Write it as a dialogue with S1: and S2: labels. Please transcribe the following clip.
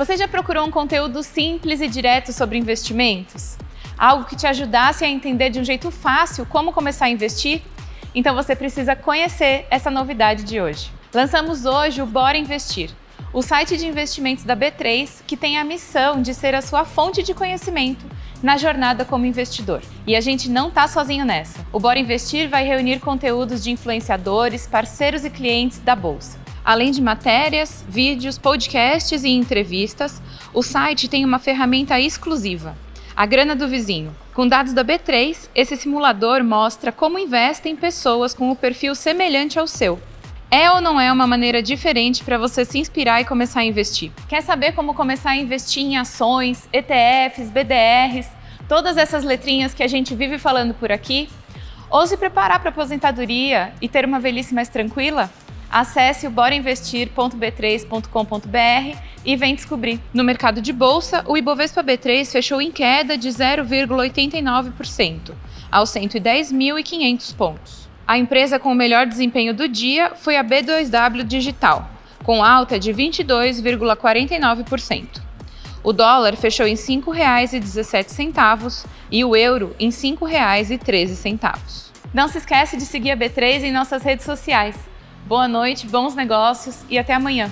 S1: Você já procurou um conteúdo simples e direto sobre investimentos? Algo que te ajudasse a entender de um jeito fácil como começar a investir? Então você precisa conhecer essa novidade de hoje. Lançamos hoje o Bora Investir, o site de investimentos da B3 que tem a missão de ser a sua fonte de conhecimento na jornada como investidor. E a gente não está sozinho nessa. O Bora Investir vai reunir conteúdos de influenciadores, parceiros e clientes da bolsa. Além de matérias, vídeos, podcasts e entrevistas, o site tem uma ferramenta exclusiva, a grana do vizinho. Com dados da B3, esse simulador mostra como investem pessoas com o um perfil semelhante ao seu. É ou não é uma maneira diferente para você se inspirar e começar a investir? Quer saber como começar a investir em ações, ETFs, BDRs, todas essas letrinhas que a gente vive falando por aqui? Ou se preparar para aposentadoria e ter uma velhice mais tranquila? Acesse o borainvestir.b3.com.br e vem descobrir. No mercado de bolsa, o Ibovespa B3 fechou em queda de 0,89%, aos 110.500 pontos. A empresa com o melhor desempenho do dia foi a B2W Digital, com alta de 22,49%. O dólar fechou em R$ 5,17 e o euro em R$ 5,13. Não se esquece de seguir a B3 em nossas redes sociais Boa noite, bons negócios e até amanhã.